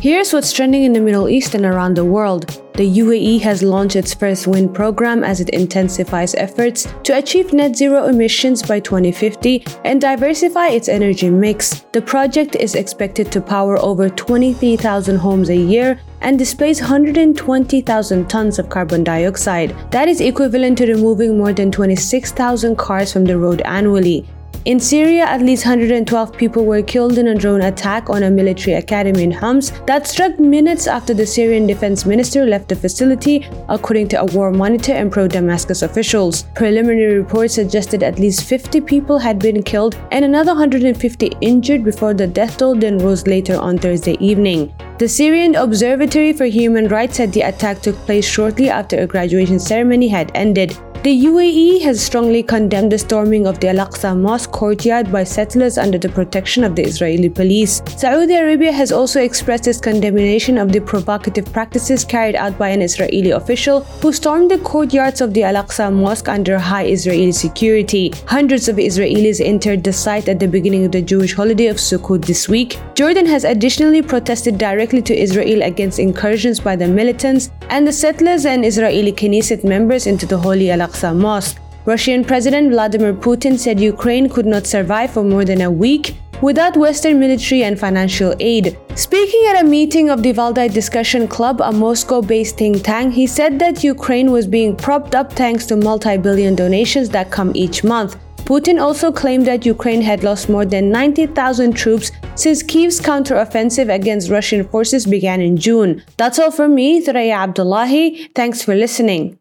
Here's what's trending in the Middle East and around the world. The UAE has launched its first wind program as it intensifies efforts to achieve net zero emissions by 2050 and diversify its energy mix. The project is expected to power over 23,000 homes a year and displace 120,000 tons of carbon dioxide. That is equivalent to removing more than 26,000 cars from the road annually. In Syria, at least 112 people were killed in a drone attack on a military academy in Homs that struck minutes after the Syrian defense minister left the facility, according to a war monitor and pro Damascus officials. Preliminary reports suggested at least 50 people had been killed and another 150 injured before the death toll then rose later on Thursday evening. The Syrian Observatory for Human Rights said the attack took place shortly after a graduation ceremony had ended. The UAE has strongly condemned the storming of the Al-Aqsa Mosque courtyard by settlers under the protection of the Israeli police. Saudi Arabia has also expressed its condemnation of the provocative practices carried out by an Israeli official who stormed the courtyards of the Al-Aqsa Mosque under high Israeli security. Hundreds of Israelis entered the site at the beginning of the Jewish holiday of Sukkot this week. Jordan has additionally protested directly to Israel against incursions by the militants and the settlers and Israeli Knesset members into the Holy Al Al-Aqsa Mosque. Russian President Vladimir Putin said Ukraine could not survive for more than a week without Western military and financial aid. Speaking at a meeting of the Valdai Discussion Club, a Moscow based think tank, he said that Ukraine was being propped up thanks to multi billion donations that come each month. Putin also claimed that Ukraine had lost more than 90,000 troops since Kyiv's counteroffensive against Russian forces began in June. That's all from me, Thoraya Abdullahi. Thanks for listening.